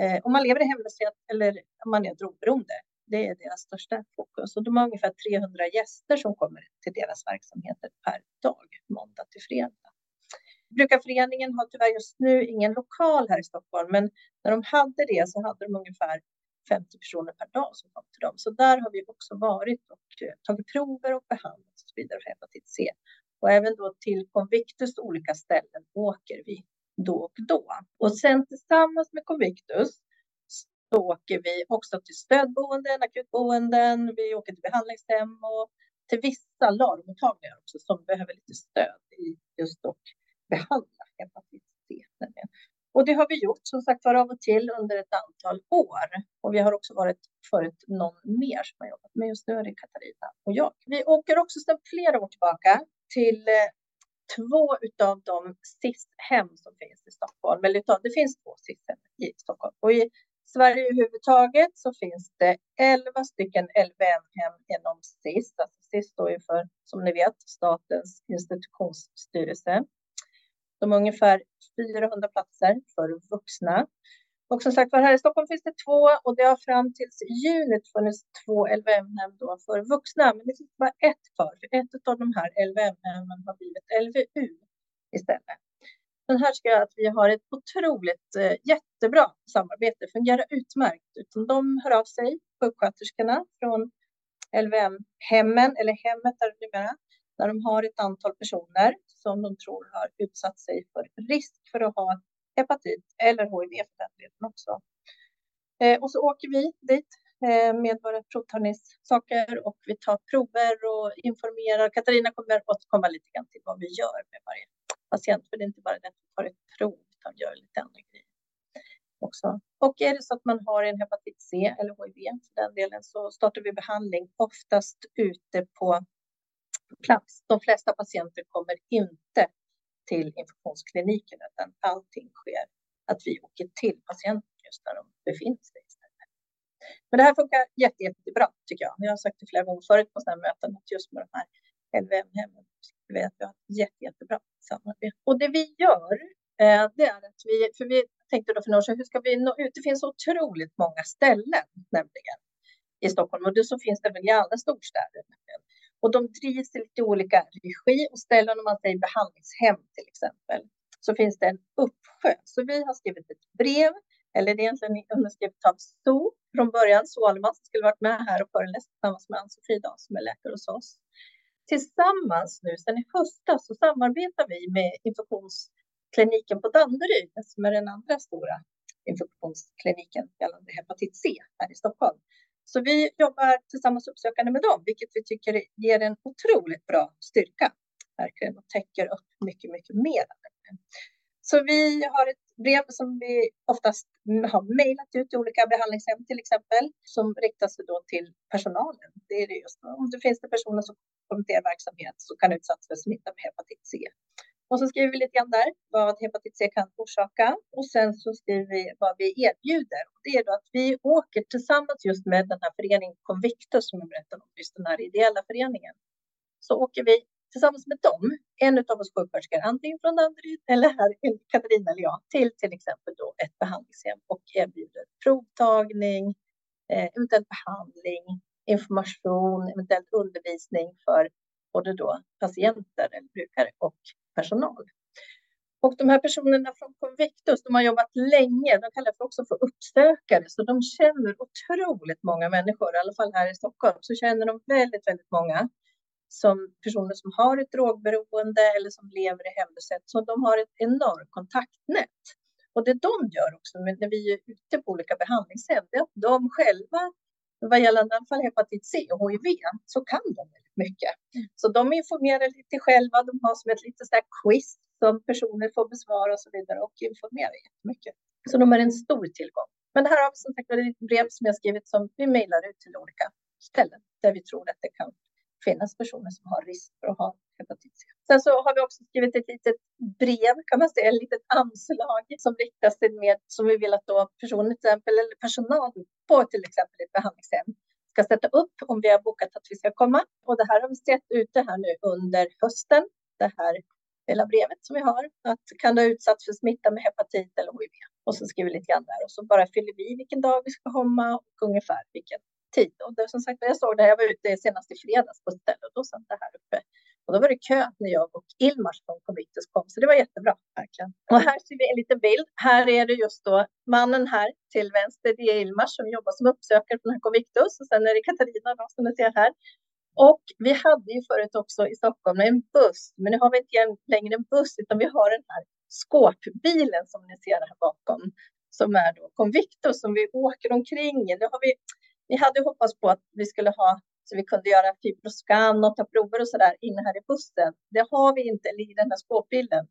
E: eh, om man lever i hemlöshet eller om man är drogberoende. Det är deras största fokus och de har ungefär 300 gäster som kommer till deras verksamheter per dag, måndag till fredag. Brukarföreningen har tyvärr just nu ingen lokal här i Stockholm, men när de hade det så hade de ungefär 50 personer per dag som kom till dem. Så där har vi också varit och eh, tagit prover och behandlat och så vidare för hepatit C. Och även då till Convictus olika ställen åker vi då och då. Och sen tillsammans med Convictus så åker vi också till stödboenden, akutboenden, vi åker till behandlingshem och till vissa LARO-mottagningar också som behöver lite stöd i just att behandla hepatit C. Och det har vi gjort som sagt var av och till under ett antal år. Och vi har också varit förut någon mer som har jobbat, men just nu är det Katarina och jag. Vi åker också sedan flera år tillbaka till eh, två av de SIS-hem som finns i Stockholm. Eller det finns två SIS-hem i Stockholm. Och i Sverige överhuvudtaget så finns det 11 stycken LVM-hem inom SIS. Alltså SIS står ju för, som ni vet, Statens institutionsstyrelse. De har ungefär 400 platser för vuxna. Och som sagt var, här i Stockholm finns det två och det har fram till juni funnits två LVM-hem för vuxna. Men det finns bara ett kvar, för ett av de här LVM-hemmen har blivit LVU istället. Men här ska jag att vi har ett otroligt eh, jättebra samarbete, fungerar utmärkt. Utan de hör av sig, sjuksköterskorna från LVM-hemmen, eller hemmet där det numera, där de har ett antal personer som de tror har utsatt sig för risk för att ha hepatit eller HIV för den delen också. Eh, och så åker vi dit eh, med våra provtagningssaker och vi tar prover och informerar. Katarina kommer återkomma lite grann till vad vi gör med varje patient, för det är inte bara det att vi tar ett prov utan gör lite andra grejer också. Och är det så att man har en hepatit C eller HIV för den delen så startar vi behandling oftast ute på plats. De flesta patienter kommer inte till infektionskliniken utan allting sker att vi åker till patienten just när de befinner sig. Istället. Men det här funkar jätte, jättebra tycker jag. Jag har sagt det flera gånger förut på sådana här möten att just med de här LVM-hemmen vet jag jätte, jättebra samarbete. Och det vi gör eh, det är att vi, för vi tänkte då för några år sedan, hur ska vi nå ut? Det finns otroligt många ställen nämligen i Stockholm och det så finns det väl i alla storstäder. Nämligen. Och de drivs i lite olika regi och ställen om man säger behandlingshem till exempel så finns det en uppsjö. Så vi har skrivit ett brev eller det är egentligen underskrivet av SO från början, SO Almas skulle varit med här och föreläst tillsammans med Ann-Sofie som är läkare hos oss. Tillsammans nu, sedan i höstas, så samarbetar vi med infektionskliniken på Danderyd, som är den andra stora infektionskliniken gällande hepatit C här i Stockholm. Så vi jobbar tillsammans uppsökande med dem, vilket vi tycker ger en otroligt bra styrka verkligen och täcker upp mycket, mycket mer. Så vi har ett brev som vi oftast har mejlat ut till olika behandlingshem till exempel, som riktar sig då till personalen. Det är det just om det finns det personer som kommenterar verksamhet så kan utsättas för smitta med hepatit C. Och så skriver vi lite grann där vad hepatit C kan orsaka och sen så skriver vi vad vi erbjuder. Det är då att vi åker tillsammans just med den här föreningen Convictus som jag berättade om, just den här ideella föreningen. Så åker vi tillsammans med dem, en av oss sjuksköterskor, antingen från Danderyd eller här, Katarina eller jag, till till exempel då ett behandlingshem och erbjuder provtagning, eh, eventuell behandling, information, eventuell undervisning för både då patienter eller brukare och personal. Och de här personerna från Convictus, de har jobbat länge, de kallas också för uppsökare, så de känner otroligt många människor, i alla fall här i Stockholm, så känner de väldigt, väldigt många som personer som har ett drogberoende eller som lever i hemlöshet. Så de har ett enormt kontaktnät. Och det de gör också när vi är ute på olika behandlingshem, det är att de själva, vad gäller i alla fall hepatit C och HIV, så kan de väldigt mycket. Så de informerar lite själva, de har som ett litet quiz som personer får besvara och så vidare och informerar jättemycket. Så de är en stor tillgång. Men det här har vi som sagt ett brev som jag skrivit som vi mejlar ut till olika ställen där vi tror att det kan finnas personer som har risk för att ha hepatit C. Sen så har vi också skrivit ett litet brev, kan man säga, ett litet anslag som riktas till med, som vi vill att då personer till exempel, eller personal på till exempel ett behandlingshem ska sätta upp om vi har bokat att vi ska komma. Och det här har vi sett ute här nu under hösten, det här hela brevet som vi har, att kan du ha utsatts för smitta med hepatit eller HIV? Och så skriver vi lite grann där och så bara fyller vi vilken dag vi ska komma och ungefär vilken tid. Och det, som sagt, jag såg det, jag var ute senast i fredags på stället och då satt det här uppe. Och då var det kö när jag och Ilmar från Convictus kom, så det var jättebra. Verkligen. Och här ser vi en liten bild. Här är det just då mannen här till vänster, det är Ilmar som jobbar som uppsökare på den här och sen är det Katarina då, som ni ser här. Och vi hade ju förut också i Stockholm en buss, men nu har vi inte längre en buss utan vi har den här skåpbilen som ni ser här bakom som är då Convictus som vi åker omkring i. Nu har vi vi hade hoppats på att vi skulle ha så vi kunde göra typ fibroscan och ta prover och så där inne här i bussen. Det har vi inte i den här skåpbilden.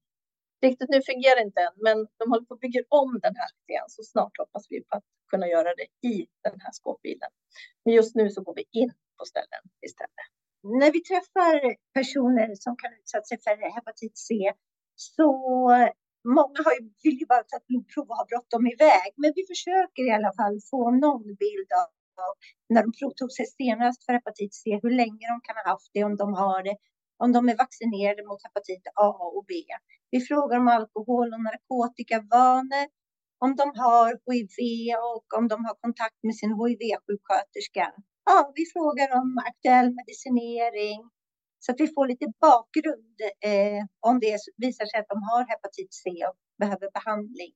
E: Riktigt nu fungerar inte än, men de håller på att bygga om den här lite grann, så snart hoppas vi på att kunna göra det i den här skåpbilen. Men just nu så går vi in på ställen istället.
D: När vi träffar personer som kan utsätta sig för hepatit C så många har ju, vill ju bara ta ett blodprov och ha bråttom iväg, men vi försöker i alla fall få någon bild av när de provtog sig senast för hepatit C, hur länge de kan ha haft det, om de har det, om de är vaccinerade mot hepatit A och B. Vi frågar om alkohol och narkotikavanor, om de har HIV och om de har kontakt med sin HIV-sjuksköterska. Ja, vi frågar om aktuell medicinering så att vi får lite bakgrund eh, om det visar sig att de har hepatit C och behöver behandling.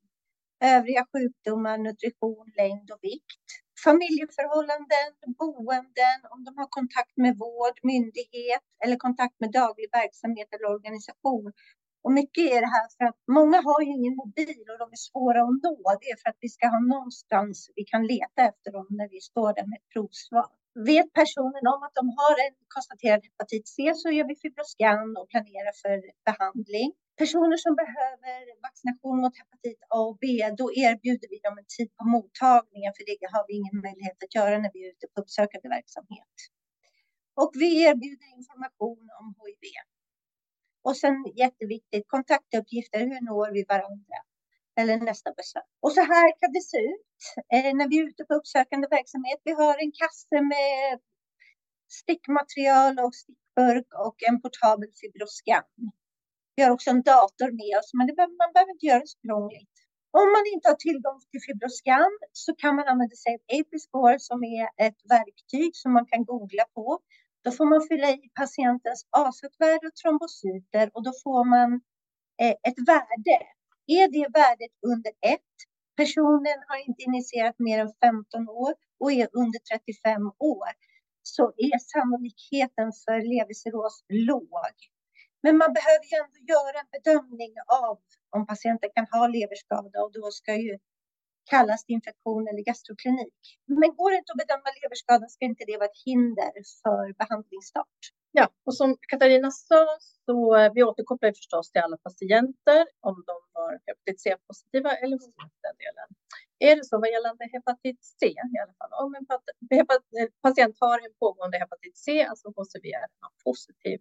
D: Övriga sjukdomar, nutrition, längd och vikt familjeförhållanden, boenden, om de har kontakt med vård, myndighet eller kontakt med daglig verksamhet eller organisation. Och mycket är det här för att många har ju ingen mobil och de är svåra att nå. Det är för att vi ska ha någonstans vi kan leta efter dem när vi står där med ett provsvar. Vet personen om att de har en konstaterad hepatit C så gör vi fibroscan och planerar för behandling. Personer som behöver vaccination mot hepatit A och B, då erbjuder vi dem en tid på mottagningen, för det har vi ingen möjlighet att göra när vi är ute på uppsökande verksamhet. Och vi erbjuder information om HIV. Och sen jätteviktigt, kontaktuppgifter, hur når vi varandra? Eller nästa besök. Och så här kan det se ut eh, när vi är ute på uppsökande verksamhet. Vi har en kasse med stickmaterial och stickburk och en portabel fibroscan. Vi har också en dator med oss, men det behöver, man behöver inte göra det så krångligt. Om man inte har tillgång till fibroscan så kan man använda sig av APISCORE som är ett verktyg som man kan googla på. Då får man fylla i patientens ASET-värde och trombocyter och då får man eh, ett värde. Är det värdet under 1, personen har inte initierat mer än 15 år och är under 35 år så är sannolikheten för levercirros låg. Men man behöver ju ändå göra en bedömning av om patienten kan ha leverskada och då ska ju kallas infektion eller gastroklinik. Men går det inte att bedöma leverskada ska inte det vara ett hinder för behandlingsstart.
E: Ja, och som Katarina sa så vi återkopplar förstås till alla patienter om de var hepatit C-positiva eller den delen. Är det så vad gällande hepatit C i alla fall, om en eh, patient har en pågående hepatit C, alltså HCV är positiv,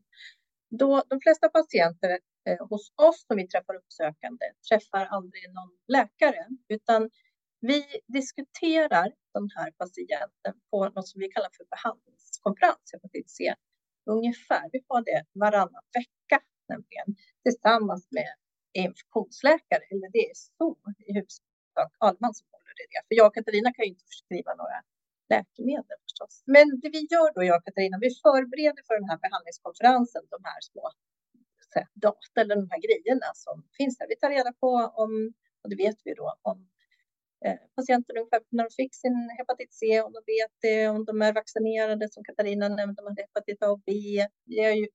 E: då de flesta patienter eh, hos oss som vi träffar uppsökande träffar aldrig någon läkare, utan vi diskuterar den här patienten på något som vi kallar för behandlingskonferens, hepatit C, ungefär. Vi har det varannan vecka nämligen tillsammans med infektionsläkare, eller det är så i huvudsak Ahlman som håller i det. För jag och Katarina kan ju inte förskriva några läkemedel förstås. Men det vi gör då, jag och Katarina, vi förbereder för den här behandlingskonferensen, de här små data eller de här grejerna som finns där. Vi tar reda på om, och det vet vi då, om eh, patienter ungefär när de fick sin hepatit C, om de vet det, om de är vaccinerade som Katarina nämnde, om de har hepatit A och B. Vi har ju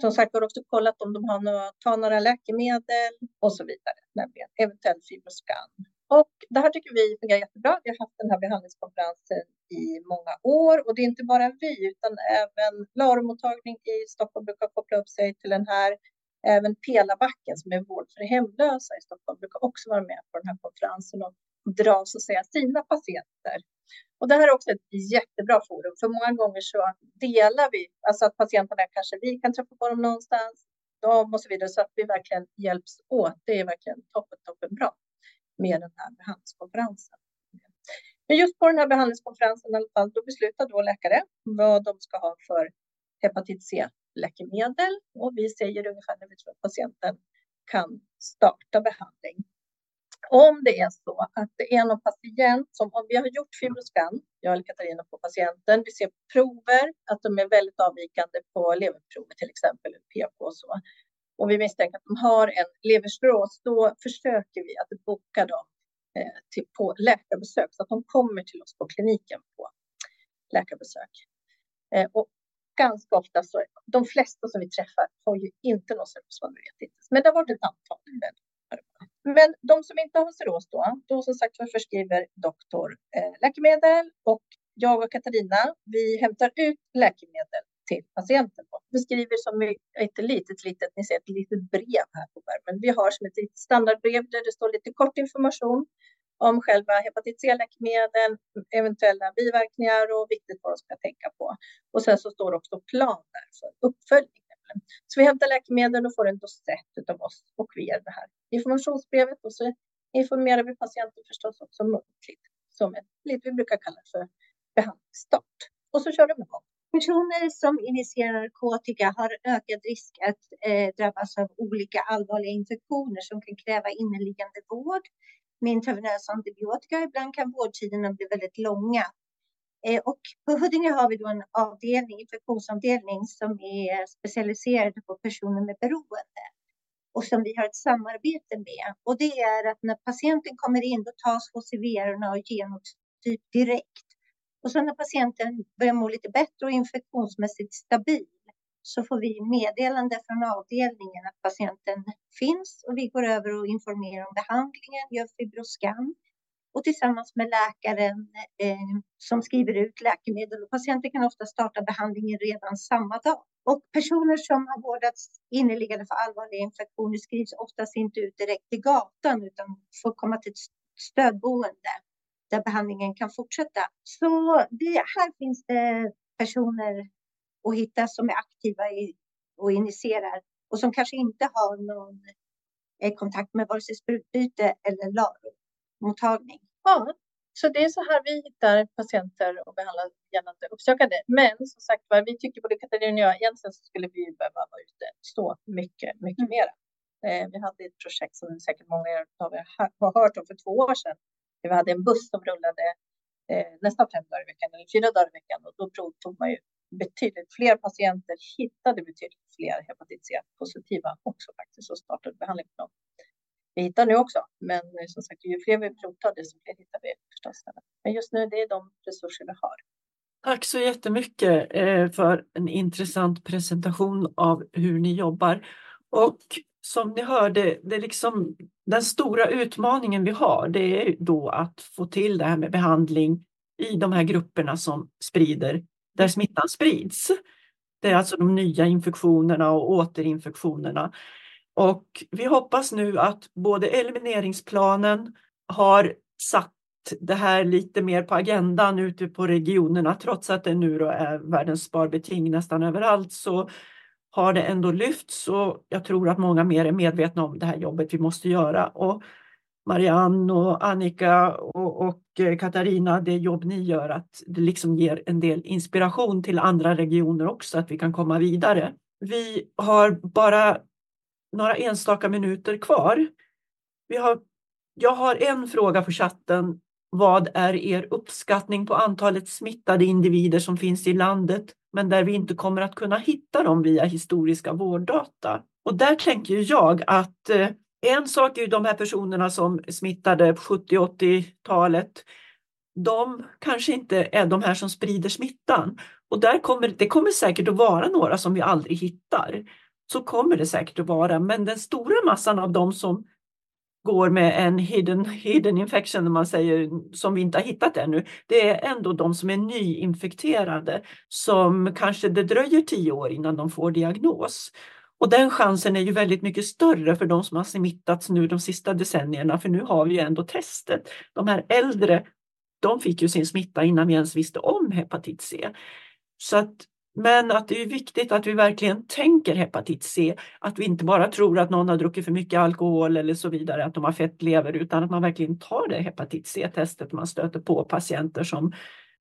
E: som sagt också kollat om de har några, tar några läkemedel och så vidare, nämligen eventuell fibroscan. Och det här tycker vi fungerar jättebra. Vi har haft den här behandlingskonferensen i många år och det är inte bara vi utan även LARO mottagning i Stockholm brukar koppla upp sig till den här. Även Pelabacken som är vård för hemlösa i Stockholm brukar också vara med på den här konferensen och dra så att säga sina patienter. Och det här är också ett jättebra forum, för många gånger så delar vi, alltså att patienterna kanske vi kan träffa på dem någonstans, de och så vidare, så att vi verkligen hjälps åt. Det är verkligen toppen, toppen bra med den här behandlingskonferensen. Men just på den här behandlingskonferensen i alla fall, då beslutar då läkare vad de ska ha för hepatit C-läkemedel och vi säger ungefär när vi tror att patienten kan starta behandling. Om det är så att det är någon patient som, om vi har gjort fibroscan, jag eller Katarina på patienten, vi ser prover, att de är väldigt avvikande på leverprover till exempel, PK och så, och vi misstänker att de har en leverstrås, då försöker vi att boka dem Eh, till, på läkarbesök så att de kommer till oss på kliniken på läkarbesök. Eh, och ganska ofta så, de flesta som vi träffar har ju inte någon cirros men det har varit ett antal. Men de som inte har cirros då, då som sagt förskriver doktor eh, läkemedel och jag och Katarina, vi hämtar ut läkemedel till patienten. Vi skriver som ett litet, litet, ni ser ett litet brev här på skärmen. Vi har som ett litet standardbrev där det står lite kort information om själva hepatit C-läkemedel, eventuella biverkningar och viktigt vad de ska tänka på. Och sen så står det också plan där för uppföljning. Så vi hämtar läkemedel och får en dosett av oss och vi ger det här informationsbrevet och så informerar vi patienten förstås också muntligt som ett, lite vi brukar kalla för behandlingsstart. Och så kör de igång.
D: Personer som injicerar narkotika har ökad risk att eh, drabbas av olika allvarliga infektioner som kan kräva inneliggande vård med intravenös antibiotika. Ibland kan vårdtiderna bli väldigt långa. Eh, och på Huddinge har vi då en avdelning, infektionsavdelning som är specialiserad på personer med beroende och som vi har ett samarbete med. Och det är att när patienten kommer in, då tas HCV-erna och genotyp direkt. Och sen när patienten börjar må lite bättre och infektionsmässigt stabil så får vi meddelande från avdelningen att patienten finns och vi går över och informerar om behandlingen, gör fibroscan och tillsammans med läkaren eh, som skriver ut läkemedel. Och patienten kan ofta starta behandlingen redan samma dag. Och personer som har vårdats inneliggande för allvarliga infektioner skrivs oftast inte ut direkt till gatan utan får komma till ett stödboende där behandlingen kan fortsätta. Så det, här finns det personer att hitta som är aktiva i, och initierar och som kanske inte har någon eh, kontakt med vare sig sprutbyte eller LARO-mottagning.
E: Ja, så det är så här vi hittar patienter och behandlar gällande uppsökande. Men som sagt var, vi tycker både Katarina och jag egentligen så skulle vi behöva vara ute stå mycket, mycket mm. mera. Eh, vi hade ett projekt som säkert många av er har hört om för två år sedan vi hade en buss som rullade eh, nästan fem dagar i veckan eller fyra dagar i veckan och då provtog man ju betydligt fler patienter, hittade betydligt fler hepatit C-positiva också faktiskt och startade behandling på dem. vi hittar nu också. Men eh, som sagt, ju fler vi provtar, desto fler hittar vi förstås. Men just nu, det är de resurser vi har.
B: Tack så jättemycket eh, för en intressant presentation av hur ni jobbar. Och som ni hörde, det är liksom den stora utmaningen vi har, det är då att få till det här med behandling i de här grupperna som sprider, där smittan sprids. Det är alltså de nya infektionerna och återinfektionerna. Och vi hoppas nu att både elimineringsplanen har satt det här lite mer på agendan ute på regionerna. Trots att det nu är världens sparbeting nästan överallt så har det ändå lyfts och jag tror att många mer är medvetna om det här jobbet vi måste göra. Och Marianne och Annika och, och eh, Katarina, det jobb ni gör, att det liksom ger en del inspiration till andra regioner också, att vi kan komma vidare. Vi har bara några enstaka minuter kvar. Vi har, jag har en fråga på chatten. Vad är er uppskattning på antalet smittade individer som finns i landet, men där vi inte kommer att kunna hitta dem via historiska vårddata? Och där tänker jag att eh, en sak är ju de här personerna som smittade på 70-80-talet. De kanske inte är de här som sprider smittan. Och där kommer, det kommer säkert att vara några som vi aldrig hittar. Så kommer det säkert att vara. Men den stora massan av de som går med en hidden, hidden infection, man säger, som vi inte har hittat ännu, det är ändå de som är nyinfekterade som kanske det dröjer tio år innan de får diagnos. Och den chansen är ju väldigt mycket större för de som har smittats nu de sista decennierna, för nu har vi ju ändå testet. De här äldre, de fick ju sin smitta innan vi ens visste om hepatit C. Så att, men att det är viktigt att vi verkligen tänker hepatit C, att vi inte bara tror att någon har druckit för mycket alkohol eller så vidare, att de har fettlever, utan att man verkligen tar det hepatit C-testet man stöter på patienter som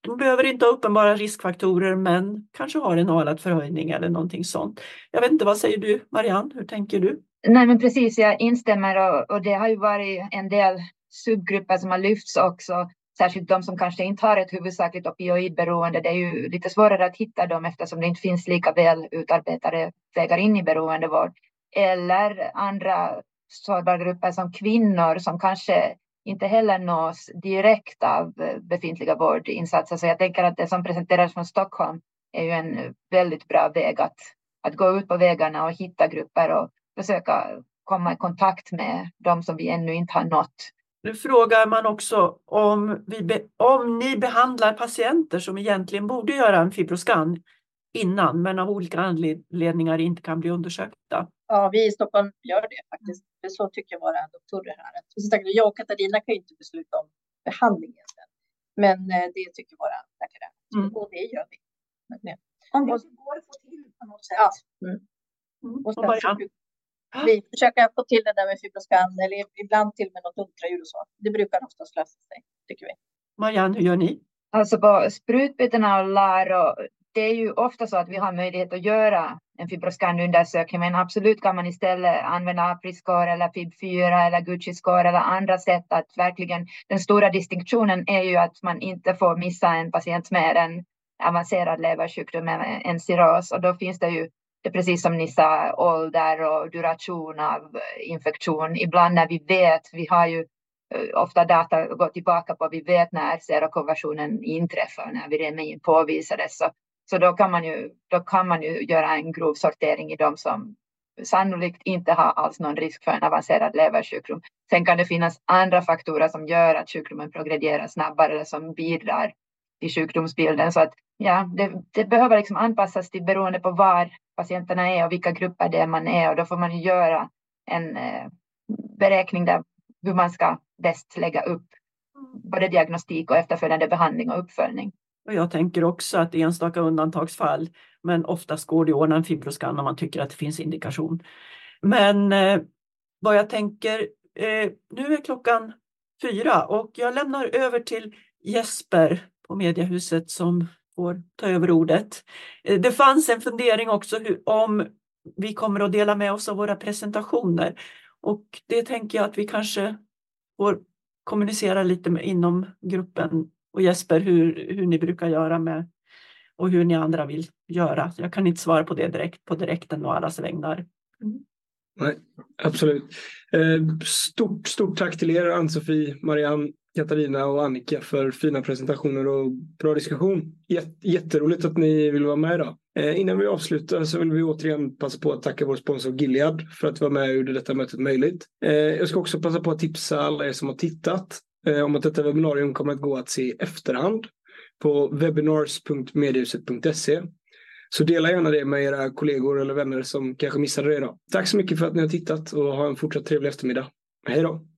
B: de behöver inte ha uppenbara riskfaktorer men kanske har en alat förhöjning eller någonting sånt. Jag vet inte, vad säger du Marianne? Hur tänker du?
C: Nej men precis, jag instämmer och, och det har ju varit en del subgrupper som har lyfts också. Särskilt de som kanske inte har ett huvudsakligt opioidberoende. Det är ju lite svårare att hitta dem eftersom det inte finns lika väl utarbetade vägar in i beroendevård. Eller andra sårbara grupper som kvinnor som kanske inte heller nås direkt av eh, befintliga vårdinsatser. Så jag tänker att det som presenteras från Stockholm är ju en väldigt bra väg att, att gå ut på vägarna och hitta grupper och försöka komma i kontakt med de som vi ännu inte har nått.
B: Nu frågar man också om, vi om ni behandlar patienter som egentligen borde göra en fibroscan innan men av olika anledningar inte kan bli undersökta.
E: Ja, vi i Stockholm gör det faktiskt. Det så tycker våra doktorer här. Jag och Katarina kan ju inte besluta om behandlingen. Men eh, det tycker våra läkare. Mm. Och det gör vi.
D: Om det går att få till på något sätt. Ja. Mm.
E: Mm. Och sen, vi, försöker få till det där med fibroscan eller ibland till och med något ultraljud och så. Det brukar oftast lösa sig, tycker vi.
B: Marianne, hur gör ni?
C: Alltså på sprutbytena och LAR och det är ju ofta så att vi har möjlighet att göra en fibroscanundersökning, men absolut kan man istället använda Apriscore eller FIB4 eller Gucci-score eller andra sätt att verkligen, den stora distinktionen är ju att man inte får missa en patient med en avancerad leversjukdom, en cirros, och då finns det ju precis som ni sa, ålder och duration av infektion. Ibland när vi vet, vi har ju eh, ofta data att gå tillbaka på, vi vet när serokonversionen inträffar, när viremin påvisades. Så så då kan man ju, då kan man ju göra en grov sortering i de som sannolikt inte har alls någon risk för en avancerad leversjukdom. Sen kan det finnas andra faktorer som gör att sjukdomen progredierar snabbare eller som bidrar till sjukdomsbilden. Så att ja, det, det behöver liksom anpassas till beroende på var patienterna är och vilka grupper det är man är och då får man göra en eh, beräkning där hur man ska bäst lägga upp både diagnostik och efterföljande behandling och uppföljning.
B: Och jag tänker också att enstaka undantagsfall, men oftast går det att ordna en fibroscan om man tycker att det finns indikation. Men eh, vad jag tänker, eh, nu är klockan fyra och jag lämnar över till Jesper på Mediahuset som får ta över ordet. Eh, det fanns en fundering också hur, om vi kommer att dela med oss av våra presentationer och det tänker jag att vi kanske får kommunicera lite med, inom gruppen och Jesper hur, hur ni brukar göra med och hur ni andra vill göra. Jag kan inte svara på det direkt på direkten och allas vägnar. Mm.
A: Nej, absolut. Eh, stort, stort tack till er Ann-Sofie, Marianne, Katarina och Annika för fina presentationer och bra diskussion. Jätteroligt att ni vill vara med idag. Eh, innan vi avslutar så vill vi återigen passa på att tacka vår sponsor Gilead för att vara med och gjorde detta mötet möjligt. Eh, jag ska också passa på att tipsa alla er som har tittat eh, om att detta webbinarium kommer att gå att se i efterhand på webinars.mediehuset.se. Så dela gärna det med era kollegor eller vänner som kanske missade det idag. Tack så mycket för att ni har tittat och ha en fortsatt trevlig eftermiddag. Hej då!